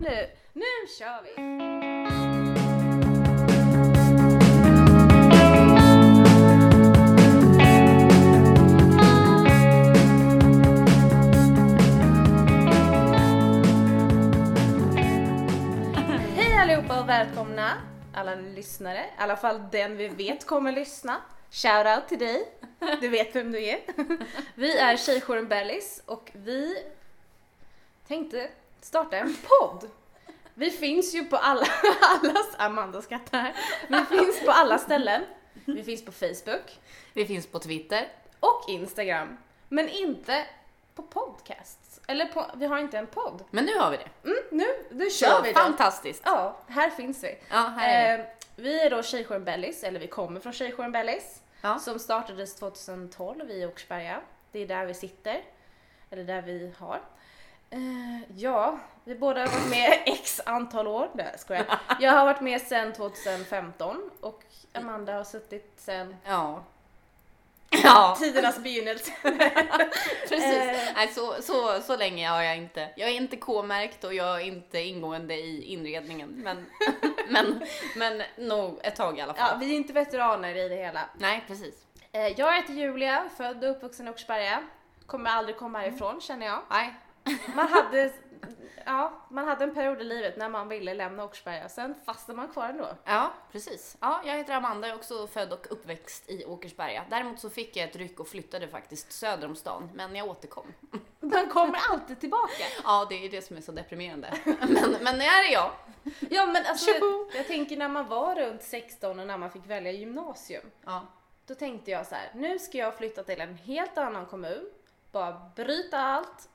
Nu, nu kör vi! Hej allihopa och välkomna alla lyssnare, i alla fall den vi vet kommer lyssna. Shoutout till dig, du vet vem du är. Vi är Tjejjouren Bellis och vi tänkte starta en podd. Vi finns ju på alla, allas, Amanda skrattar här. Vi finns på alla ställen. Vi finns på Facebook Vi finns på Twitter. och Instagram. Men inte på podcasts. Eller på, vi har inte en podd. Men nu har vi det. Mm, nu, nu kör Så vi det. fantastiskt. Ja, här finns vi. Ja, här är vi. Eh, vi är då Tjejjouren Bellis, eller vi kommer från Tjejjouren Bellis. Ja. Som startades 2012 i Åkersberga. Det är där vi sitter. Eller där vi har. Eh, ja, vi båda har varit med x antal år. Nej, jag skojar. Jag har varit med sedan 2015 och Amanda har suttit sedan Ja. Ja, tidernas begynnelse. precis. Eh. Nej, så, så, så länge har jag inte. Jag är inte K-märkt och jag är inte ingående i inredningen. Men, men, men nog ett tag i alla Ja, fall. vi är inte veteraner i det hela. Nej, precis. Eh, jag heter Julia, född och uppvuxen i Åkersberga. Kommer aldrig komma härifrån känner jag. Nej. Man hade, ja, man hade en period i livet när man ville lämna Åkersberga, sen fastnade man kvar ändå. Ja, precis. Ja, jag heter Amanda, jag är också född och uppväxt i Åkersberga. Däremot så fick jag ett ryck och flyttade faktiskt söder om stan, men jag återkom. Man kommer alltid tillbaka. Ja, det är det som är så deprimerande. Men, men här är jag. Ja men alltså, jag, jag tänker när man var runt 16 och när man fick välja gymnasium, Ja. då tänkte jag så här: nu ska jag flytta till en helt annan kommun, bara bryta allt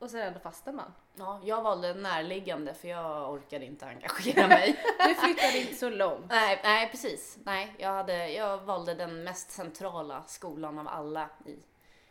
och sen ändå fastnar man. Ja, jag valde närliggande för jag orkade inte engagera mig. Du flyttade inte så långt. nej, nej, precis. Nej, jag, hade, jag valde den mest centrala skolan av alla i,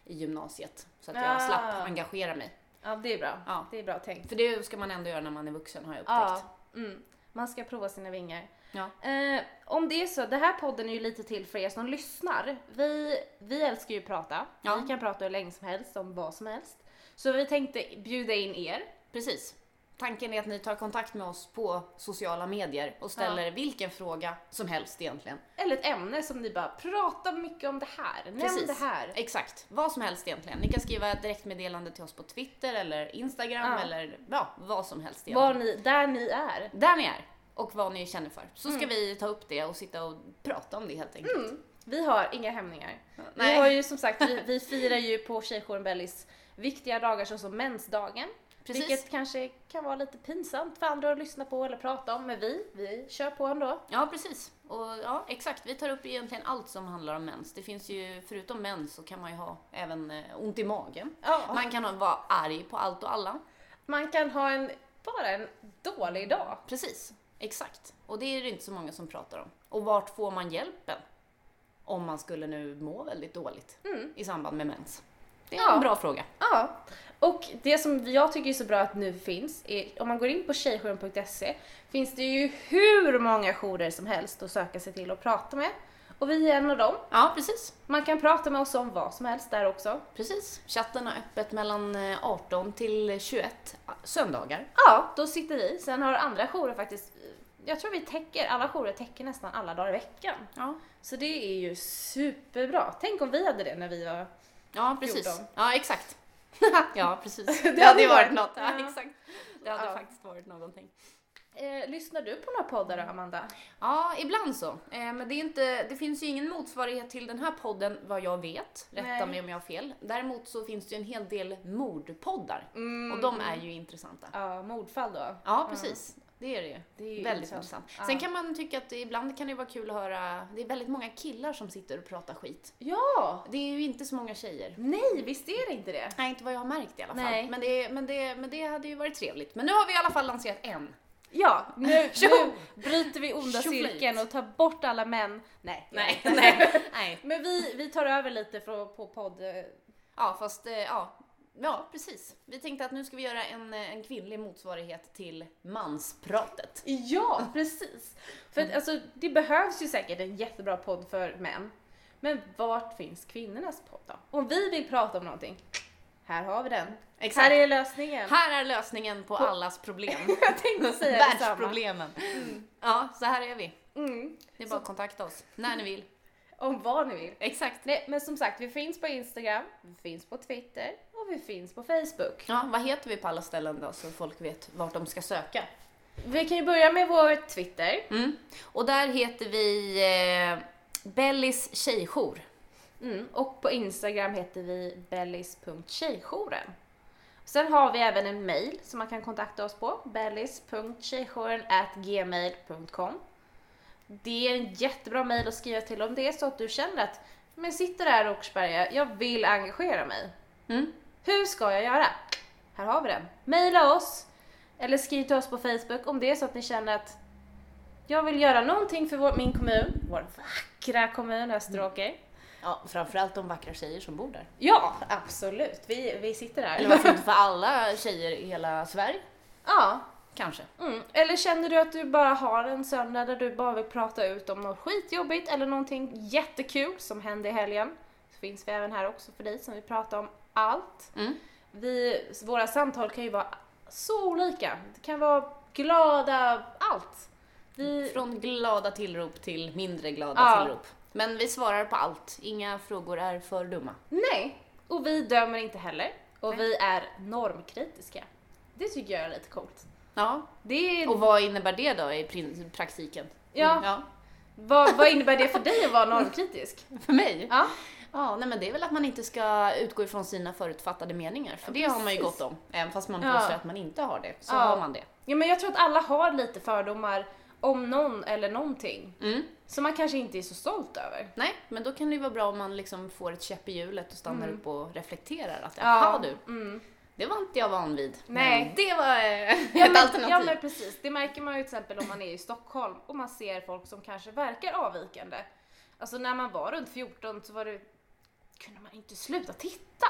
i gymnasiet. Så att jag Ah. slapp engagera mig. Ja det är bra. Ja. Det är bra tänkt. För det ska man ändå göra när man är vuxen har jag upptäckt. Ja, mm. man ska prova sina vingar. Ja. Eh, om det är så, det här podden är ju lite till för er som lyssnar. Vi, vi älskar ju att prata. Ja. Vi kan prata hur länge som helst om vad som helst. Så vi tänkte bjuda in er. Precis. Tanken är att ni tar kontakt med oss på sociala medier och ställer vilken fråga som helst egentligen. Eller ett ämne som ni bara, prata mycket om det här. Nämn Precis. det här. Exakt, vad som helst egentligen. Ni kan skriva ett direktmeddelande till oss på Twitter eller Instagram Ja. eller ja, vad som helst egentligen. Var ni, där ni är. Där ni är och vad ni känner för. Så ska vi ta upp det och sitta och prata om det helt enkelt. Mm. Vi har inga hämningar. Vi Nej. har ju som sagt, vi, vi firar ju på Tjejjouren Bellis viktiga dagar såsom mensdagen. Precis. Vilket kanske kan vara lite pinsamt för andra att lyssna på eller prata om, men vi, vi kör på ändå. Ja, precis. Och ja, exakt. Vi tar upp egentligen allt som handlar om mens. Det finns ju, förutom mens så kan man ju ha även eh, ont i magen. Ja. Man kan vara arg på allt och alla. Man kan ha en, bara en dålig dag. Precis, exakt. Och det är det inte så många som pratar om. Och vart får man hjälpen? Om man skulle nu må väldigt dåligt i samband med mens. Det är Ja. en bra fråga. Ja. Och det som jag tycker är så bra att nu finns, är, om man går in på tjejjouren.se finns det ju hur många jourer som helst att söka sig till och prata med. Och vi är en av dem. Ja, precis. Man kan prata med oss om vad som helst där också. Precis. Chatten har öppet mellan eh, 18 till 21 söndagar. Ja, då sitter vi. Sen har andra jourer faktiskt, jag tror vi täcker, alla jourer täcker nästan alla dagar i veckan. Ja, Så det är ju superbra. Tänk om vi hade det när vi var... ja precis. 14. Ja, exakt. ja, precis. Det Det, hade ju varit något. Ja. exakt. Det hade Ja. faktiskt varit någonting. Eh, lyssnar du på några poddar då, Amanda? Ja, ibland så. Eh, men det, är inte, det finns ju ingen motsvarighet till den här podden vad jag vet. Rätta mig om jag har fel. Däremot så finns det ju en hel del mordpoddar. Mm. Och de är ju intressanta. Ja, mordfall då. Ja, precis. Det är det ju. Det är ju Väldigt intressant. intressant. Sen kan man tycka att ibland kan det vara kul att höra, det är väldigt många killar som sitter och pratar skit. Ja! Det är ju inte så många tjejer. Nej, visst är det inte det? Nej, inte vad jag har märkt i alla fall. Nej. Men det, men, det, men det hade ju varit trevligt. Men nu har vi i alla fall lanserat en. Ja, nu, nu bryter vi onda cirkeln och tar bort alla män. Nej. Nej, nej, nej. Men vi, vi tar över lite från, på podd... eh, Ja, fast eh, ja. Ja, precis. Vi tänkte att nu ska vi göra en, eh, en kvinnlig motsvarighet till manspratet. Ja, precis. För att, alltså, det behövs ju säkert en jättebra podd för män. Men vart finns kvinnornas podd då? Om vi vill prata om någonting, Här har vi den. Exakt. Här är lösningen. Här är lösningen på allas problem. Jag tänkte säga. Världsproblemen. Ja, så här är vi. Mm. Det är bara att kontakta oss när ni vill. Om vad ni vill. Exakt. Nej, men som sagt, vi finns på Instagram, vi finns på Twitter och vi finns på Facebook. Ja, vad heter vi på alla ställen då så folk vet vart de ska söka? Vi kan ju börja med vår Twitter. Mm. Och där heter vi eh, Bellis tjejjour. Mm. Och på Instagram heter vi bellis.tjejjouren. Sen har vi även en mail som man kan kontakta oss på, bellis.tjejjouren.gmail.com. Det är en jättebra mail att skriva till om det är så att du känner att men sitter där i Åkersberga, jag vill engagera mig. Mm. Hur ska jag göra? Här har vi den. Maila oss eller skriv till oss på Facebook om det är så att ni känner att jag vill göra någonting för vår, min kommun, vår vackra kommun Österåker. Ja, framförallt de vackra tjejer som bor där. Ja, absolut. Vi, vi sitter där. Eller varför inte för alla tjejer i hela Sverige? Ja. Kanske. Mm. Eller känner du att du bara har en söndag där du bara vill prata ut om något skitjobbigt eller någonting jättekul som hände i helgen. Så finns vi även här också för dig som vill prata om allt. Mm. Vi, våra samtal kan ju vara så olika. Det kan vara glada, allt. Vi, Från glada tillrop till mindre glada Ja. tillrop. Men vi svarar på allt. Inga frågor är för dumma. nej, och vi dömer inte heller. Och Nej. vi är normkritiska. Det tycker jag är lite coolt. Ja. Det är, Och vad innebär det då i praktiken? Ja. Mm, ja. vad, vad innebär det för dig att vara normkritisk? För mig? Ja. Ja, nej men det är väl att man inte ska utgå ifrån sina förutfattade meningar. För det har man ju precis. gott om. Även fast man Ja. påstår att man inte har det, så Ja. har man det. Ja men jag tror att alla har lite fördomar om någon eller någonting. Mm. Som man kanske inte är så stolt över. Nej, men då kan det ju vara bra om man liksom får ett käpp i hjulet och stannar Mm. upp och reflekterar. Att Ja. jaha du, Mm. det var inte jag van vid. Nej. Men det var eh, Ja, ett men, alternativ. ja men precis, det märker man ju till exempel om man är i Stockholm och man ser folk som kanske verkar avvikande. Alltså när man var runt 14 så var det, kunde man inte sluta titta.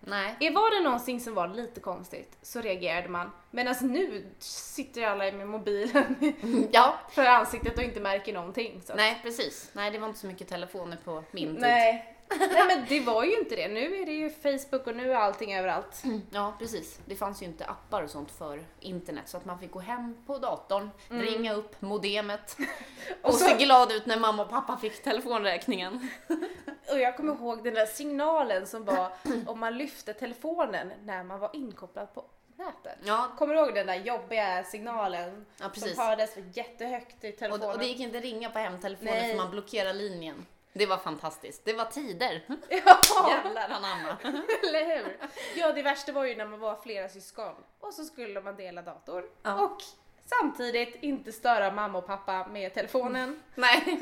Nej. Är- Var det någonting som var lite konstigt så reagerade man. Men alltså nu sitter ju alla med mobilen Ja, för ansiktet och inte märker någonting. Så. nej precis. Nej, det var inte så mycket telefoner på min tid. Nej. Nej men det var ju inte det. Nu är det ju Facebook och nu är allting överallt. Ja, precis. Det fanns ju inte appar och sånt för internet så att man fick gå hem på datorn, ringa upp modemet och, Och så- se glad ut när mamma och pappa fick telefonräkningen. Och jag kommer ihåg den där signalen som var om man lyfte telefonen när man var inkopplad på nätet. Ja, Kommer du ihåg den där jobbiga signalen ja precis. som hördes jättehögt i Och, telefonen? och det gick inte ringa på hemtelefonen Nej. för man blockerade linjen. Det var fantastiskt. Det var tider. Ja, Jävlar anamma. eller hur? Ja, det värsta var ju när man var flera syskon och så skulle man dela dator Ja. och samtidigt inte störa mamma och pappa med telefonen. Nej,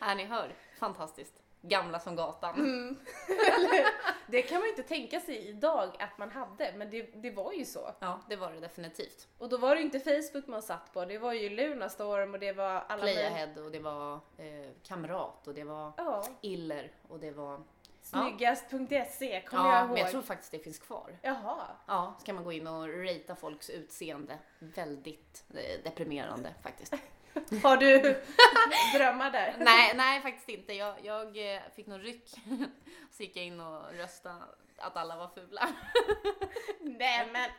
nej, ni hör. Fantastiskt. Gamla som gatan. Mm. det kan man ju inte tänka sig idag att man hade, men det, det var ju så. Ja, det var det definitivt. Och då var det ju inte Facebook man satt på, det var ju Lunarstorm och det var alla Playahead och det var eh, Kamrat och det var Ja, Iller och det var... snyggast.se kommer Ja, jag ihåg. men jag tror faktiskt det finns kvar. Jaha. Ja, så kan man gå in och ratea folks utseende. Väldigt eh, deprimerande faktiskt. Har du drömmar där? nej, nej faktiskt inte. Jag, jag eh, fick någon ryck. Så gick jag in och röstade att alla var fula. Nej men,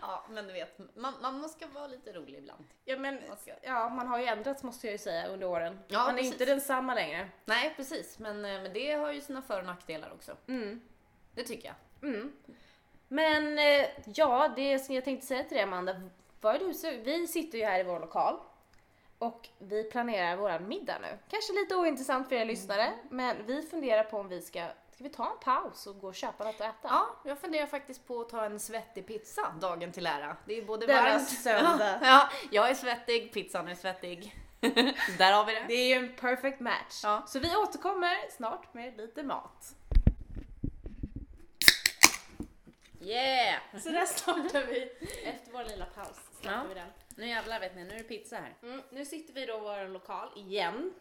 Ja, men du vet, man, man måste vara lite rolig ibland. ja, men Man ska- ja, man har ju ändrats måste jag ju säga under åren. Ja, man är precis. inte densamma längre. Nej, precis. Men, eh, men det har ju sina för och nackdelar också. Mm. Det tycker jag. Mm. Men eh, ja, det som jag tänkte säga till dig Amanda, vad är du så, vi sitter ju här i vår lokal och vi planerar våran middag nu. Kanske lite ointressant för er lyssnare, men vi funderar på om vi ska, ska vi ta en paus och gå och köpa något att äta? Ja, jag funderar faktiskt på att ta en svettig pizza dagen till ära. Det är både Denna varmt... söndag. Ja, jag är svettig, pizzan är svettig. Där har vi det. Det är ju en perfect match. Ja. Så vi återkommer snart med lite mat. Yeah! Så där startar vi efter vår lilla paus. Startar Ja. vi den. Nu jävlar vet ni, nu är det pizza här. Mm, nu sitter vi då i vår lokal igen.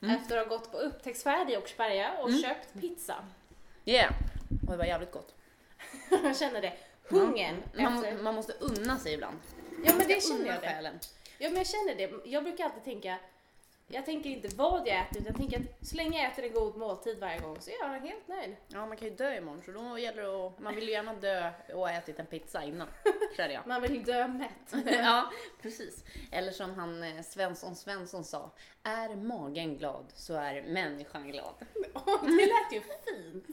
Efter att ha gått på upptäcktsfärd i Åkersberga och köpt pizza. Yeah! Och det var jävligt gott. Man känner det. Hungern Man, efter... må, man måste unna sig ibland. Ja men det känner jag det. Ja men jag känner det. Jag brukar alltid tänka jag tänker inte vad jag äter, utan jag tänker att så länge jag äter en god måltid varje gång så är jag helt nöjd. Ja, man kan ju dö imorgon så då gäller det att, man vill ju gärna dö och ha ätit en pizza innan, känner jag. Man vill dö mätt. ja, precis. Eller som han eh, Svensson Svensson sa, är magen glad så är människan glad. Det lät ju fint.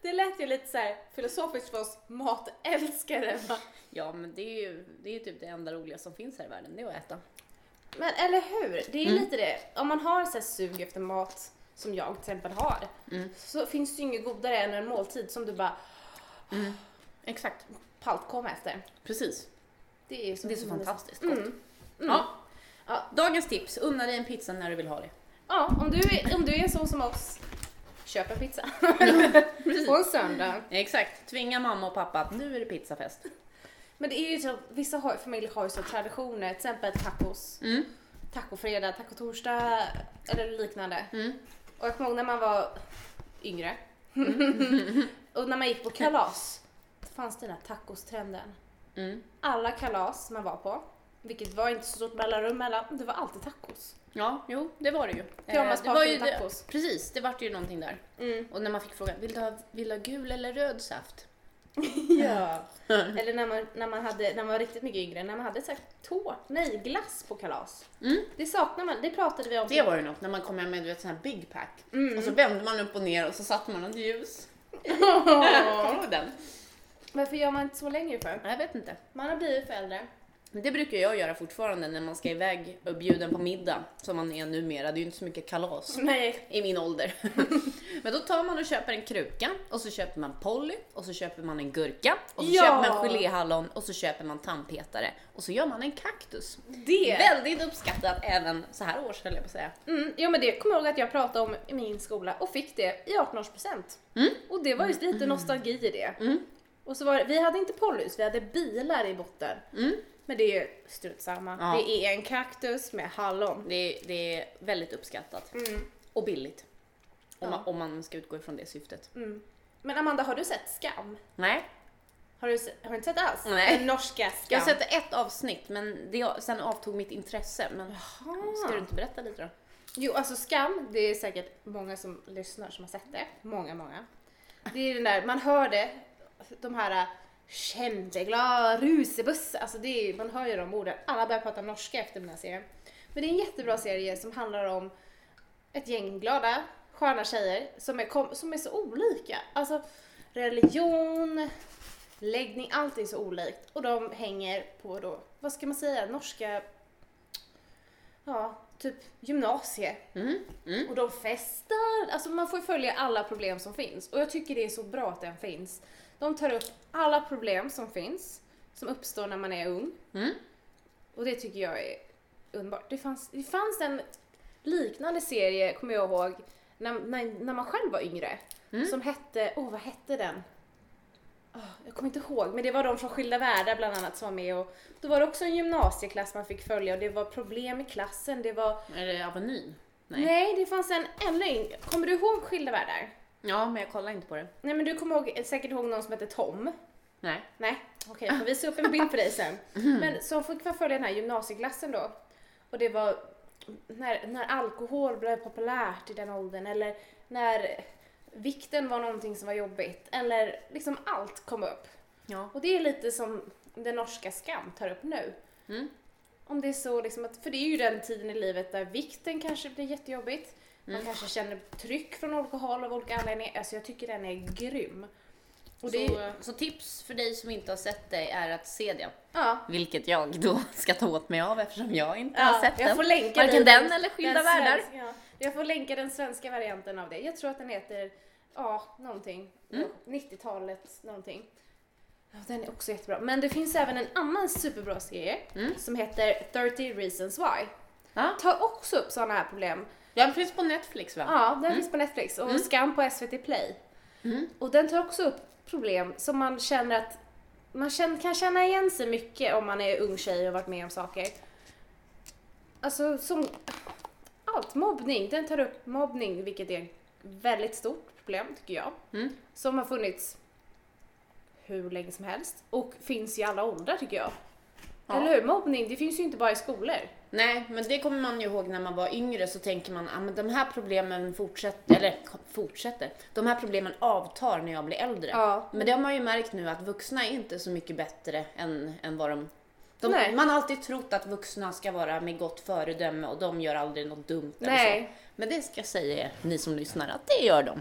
Det lät ju lite så här filosofiskt för oss matälskare. va? Ja, men det är ju det är typ det enda roliga som finns här i världen, det är att äta. Men eller hur? Det är ju lite det. Om man har så här sug efter mat, som jag till exempel har, så finns det ju inget godare än en måltid som du bara Exakt, pallt kom efter. precis. Det är så, Det är så fantastiskt gott. Mm. Ja. Ja. Dagens tips, unna dig en pizza när du vill ha det. Ja, om du, är, om du är sån som oss, köp en pizza. På en söndag. Exakt, tvinga mamma och pappa att nu är det pizzafest. Men det är ju så, vissa har, familjer har ju så traditioner, till exempel tacos. Mm. Tacofredag, tacotorsdag eller liknande. Mm. Och jag kommer ihåg när man var yngre. och när man gick på kalas, då fanns den här tacostrenden. Mm. Alla kalas man var på, vilket var inte så stort mellanrum mellan, det var alltid tacos. Ja, jo, det var det ju. Eh, det var ju tacos. Det, precis, det vart ju någonting där. Mm. Och när man fick frågan, vill du ha, vill du ha gul eller röd saft? Ja. Eller när man, när man hade, när man var riktigt mycket yngre, när man hade så här tå, nej glass på kalas. Mm. Det saknar man, det pratade vi om. Det var ju något, när man kom hem med du vet, sån här big pack. Och så vände man upp och ner och så satte man något ljus. Kommer du ihåg den? Varför gör man inte så längre för? Jag vet inte. Man har blivit förälder. Men det brukar jag göra fortfarande när man ska iväg och bjuden på middag, som man är numera. Det är ju inte så mycket kalas Nej. i min ålder. Men då tar man och köper en kruka och så köper man Polly och så köper man en gurka och så Ja. köper man geléhallon och så köper man tandpetare och så gör man en kaktus. Det! Väldigt uppskattat även så här års höll jag på att säga. Mm, ja men det kommer jag ihåg att jag pratade om i min skola och fick det i 18-årspresent. Och det var ju lite nostalgi i det. Mm. Och så var det, vi hade inte pollys, vi hade bilar i botten. Mm. Men det är strunt samma. Ja. Det är en kaktus med hallon. Det, är- det är väldigt uppskattat Mm. och billigt. Om, Ja. man, om man ska utgå ifrån det syftet. Mm. Men Amanda, har du sett Skam? Nej, Har du, har du inte sett alls? Nej. Den norska Skam. jag har sett ett avsnitt men det, sen avtog mitt intresse. Men ska du inte berätta lite då? Jo, alltså Skam, det är säkert många som lyssnar som har sett det. Många, många. Det är den där, man hör det, de här kämpeglada rusebuss, alltså det är, man hör ju de orden. Alla börjar prata norska efter den här serien. Men det är en jättebra serie som handlar om ett gäng glada, sköna tjejer som är, som är så olika. Alltså religion, läggning, allt är så olikt. Och de hänger på då, vad ska man säga, norska, ja, typ gymnasie. Mm. Mm. Och de festar, alltså man får följa alla problem som finns. Och jag tycker det är så bra att den finns. De tar upp alla problem som finns, som uppstår när man är ung. Mm. Och det tycker jag är underbart. Det fanns, det fanns en liknande serie, kommer jag ihåg, när, när, när man själv var yngre. Mm. Som hette, åh vad hette den? Åh, jag kommer inte ihåg, men det var de från Skilda Världar bland annat som var med och då var det också en gymnasieklass man fick följa och det var problem i klassen, det var Är det Avenyn? Nej. Nej. det fanns en ännu yngre. Kommer du ihåg Skilda Världar? Ja, men jag kollar inte på det. Nej men du kommer ihåg, säkert ihåg någon som hette Tom? Nej. Nej, okej jag får visa upp en bild för dig sen. Men så fick man följa den här gymnasieklassen då. Och det var när, när alkohol blev populärt i den åldern eller när vikten var någonting som var jobbigt eller liksom allt kom upp. Ja. Och det är lite som den norska Skam tar upp nu. Mm. Om det är så liksom att, för det är ju den tiden i livet där vikten kanske blir jättejobbigt. Man Mm. kanske känner tryck från olika håll av olika anledningar. Alltså jag tycker den är grym. Och Så, så tips för dig som inte har sett det är att se det. ja. Vilket jag då ska ta åt mig av eftersom jag inte Ja, har sett jag den. får länka Varken dig den eller Skilda den Världar. svenska- Ja, jag får länka den svenska varianten av det. Jag tror att den heter, ja, någonting. Mm. 90-talet någonting. Ja, den är också jättebra. Men det finns även en annan superbra serie Mm. som heter 30 reasons why. Ja. Tar också upp sådana här problem. Ja, den finns på Netflix va? Ja, den finns på Netflix och Mm. Skam på SVT Play. Mm. Och den tar också upp problem som man känner att man kan känna igen sig mycket om man är ung tjej och varit med om saker. Alltså som allt, mobbning. Den tar upp mobbning, vilket är ett väldigt stort problem tycker jag. Mm. Som har funnits hur länge som helst och finns i alla åldrar tycker jag. Ja. Eller hur? Mobbning, det finns ju inte bara i skolor. Nej, men det kommer man ju ihåg när man var yngre så tänker man att ah, men de här problemen fortsätter, eller fortsätter, de här problemen avtar när jag blir äldre. Ja. Men det har man ju märkt nu att vuxna är inte så mycket bättre än, än vad de... de Nej. man har alltid trott att vuxna ska vara med gott föredöme och de gör aldrig något dumt eller Nej. så. Men det ska jag säga er, ni som lyssnar, att det gör de.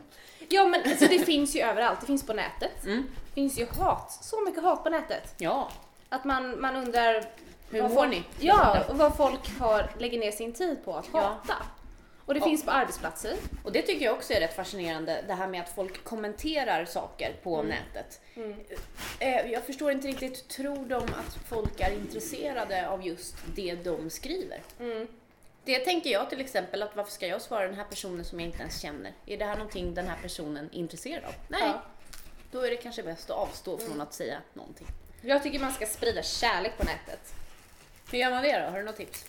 Ja men alltså, det finns ju överallt, det finns på nätet. Mm. Det finns ju hat, så mycket hat på nätet. Ja. Att man, man undrar Hur vad mår folk, ni? Ja, och vad folk har, lägger ner sin tid på att Ja. hata. Och det Ja. finst på arbetsplatser. Och det tycker jag också är rätt fascinerande, det här med att folk kommenterar saker på Mm. nätet. Eh, Jag förstår inte riktigt, tror de att folk är intresserade av just det de skriver? Mm. Det tänker jag till exempel, att varför ska jag svara den här personen som jag inte ens känner? Är det här någonting den här personen är intresserad av? Nej, Ja. då är det kanske bäst att avstå från att säga någonting. Jag tycker man ska sprida kärlek på nätet. Hur gör man det då? Har du något tips?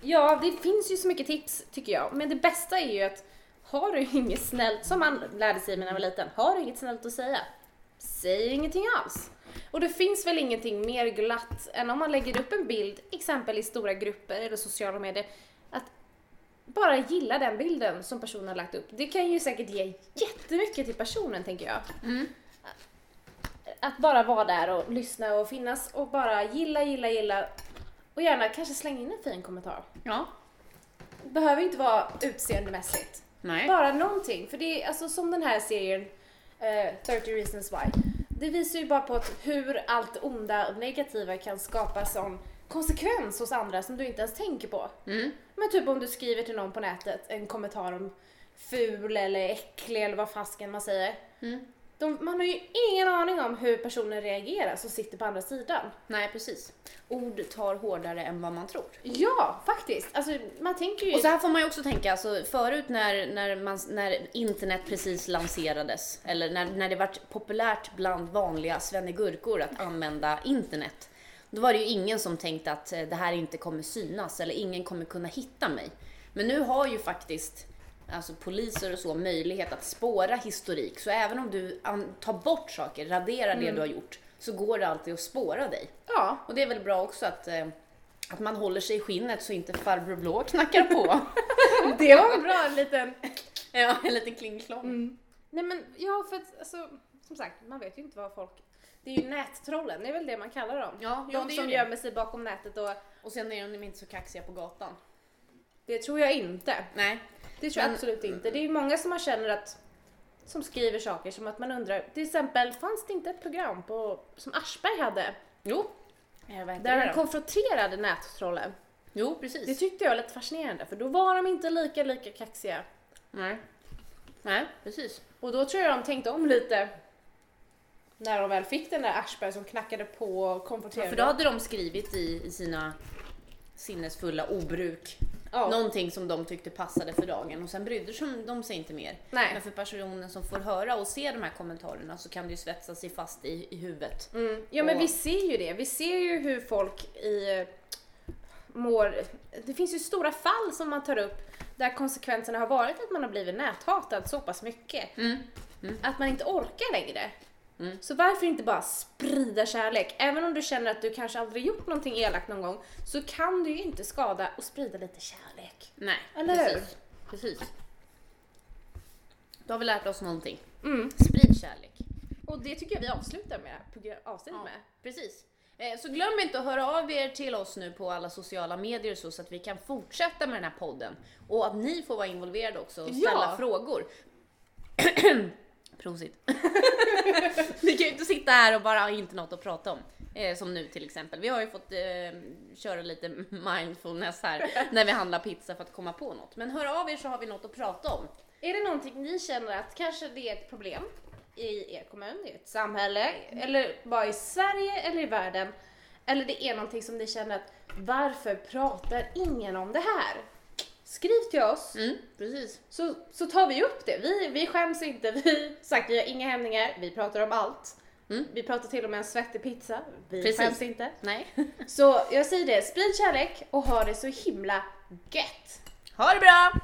Ja, det finns ju så mycket tips tycker jag. Men det bästa är ju att har du inget snällt, som man lärde sig när man var liten, har du inget snällt att säga, säg ingenting alls. Och det finns väl ingenting mer glatt än om man lägger upp en bild, exempel i stora grupper eller sociala medier, att bara gilla den bilden som personen har lagt upp. Det kan ju säkert ge jättemycket till personen tänker jag. Att bara vara där och lyssna och finnas och bara gilla, gilla, gilla och gärna kanske slänga in en fin kommentar. Ja. Behöver inte vara utseendemässigt. Nej. Bara någonting. För det är alltså som den här serien eh, 30 reasons why. Det visar ju bara på att hur allt onda och negativa kan skapa sån konsekvens hos andra som du inte ens tänker på. Mm. Men typ om du skriver till någon på nätet en kommentar om ful eller äcklig eller vad fasken man säger. Mm. De, man har ju ingen aning om hur personen reagerar som sitter på andra sidan. Nej, precis. Ord tar hårdare än vad man tror. Ja, faktiskt. Alltså man tänker ju... Och så här får man ju också tänka, alltså förut när, när, man, när internet precis lanserades, eller när, när det vart populärt bland vanliga svennegurkor att använda internet, då var det ju ingen som tänkte att eh, det här inte kommer synas eller ingen kommer kunna hitta mig. Men nu har ju faktiskt alltså poliser och så möjlighet att spåra historik, så även om du tar bort saker, raderar det du har gjort, så går det alltid att spåra dig. Ja, Och det är väl bra också att, eh, att man håller sig i skinnet så inte farbror blå knackar på. det var en bra liten... Ja, en liten klingklong. Mm. Nej men ja, för att alltså, som sagt, man vet ju inte vad folk... Det är ju nättrollen, det är väl det man kallar dem. Ja, jo, De är som gömmer sig bakom nätet och Och sen är de inte så kaxiga på gatan. Det tror jag inte. Nej. Det tror jag Men- absolut inte. Det är ju många som man känner att som skriver saker som att man undrar, till exempel fanns det inte ett program på, som Aschberg hade Jo. Ja, där det han konfronterade nättrollen? Jo, Det precis. tyckte jag var lite fascinerande för då var de inte lika lika kaxiga. Nej. Nej, precis. Och då tror jag de tänkte om lite när de väl fick den där Aschberg som knackade på och Ja, konfronterade för då hade de skrivit i, i sina sinnesfulla obruk Ja. någonting som de tyckte passade för dagen och sen brydde de- sig inte mer. Nej. Men för personen som får höra och se de här kommentarerna så kan det ju svetsa sig fast i, i huvudet. Mm. Ja men Och- vi ser ju det. Vi ser ju hur folk i mår... Det finns ju stora fall som man tar upp där konsekvenserna har varit att man har blivit näthatad så pass mycket Mm. att man inte orkar längre. Mm. Så varför inte bara sprida kärlek? Även om du känner att du kanske aldrig gjort någonting elakt någon gång så kan du ju inte skada och sprida lite kärlek. Nej, Eller hur? precis. precis. Då har vi lärt oss någonting. Mm. Sprid kärlek. Och det tycker jag vi avslutar med avsnittet Ja, med. precis. Eh, Så glöm inte att höra av er till oss nu på alla sociala medier så, så att vi kan fortsätta med den här podden. Och att ni får vara involverade också och ställa Ja. frågor. Prosit. vi kan ju inte sitta här och bara ha inte något att prata om. Eh, som nu till exempel. Vi har ju fått eh, köra lite mindfulness här när vi handlar pizza för att komma på något. Men hör av er så har vi något att prata om. Är det någonting ni känner att kanske det är ett problem i er kommun, i ett samhälle, eller bara i Sverige eller i världen? Eller det är någonting som ni känner att varför pratar ingen om det här? Skriv till oss Mm, precis. så, så tar vi upp det. Vi, vi skäms inte, vi, sagt, vi har inga hämningar, vi pratar om allt. Mm. Vi pratar till och med om svettig pizza, vi Precis. skäms inte. Nej. Så jag säger det, sprid kärlek och ha det så himla gött! Ha det bra!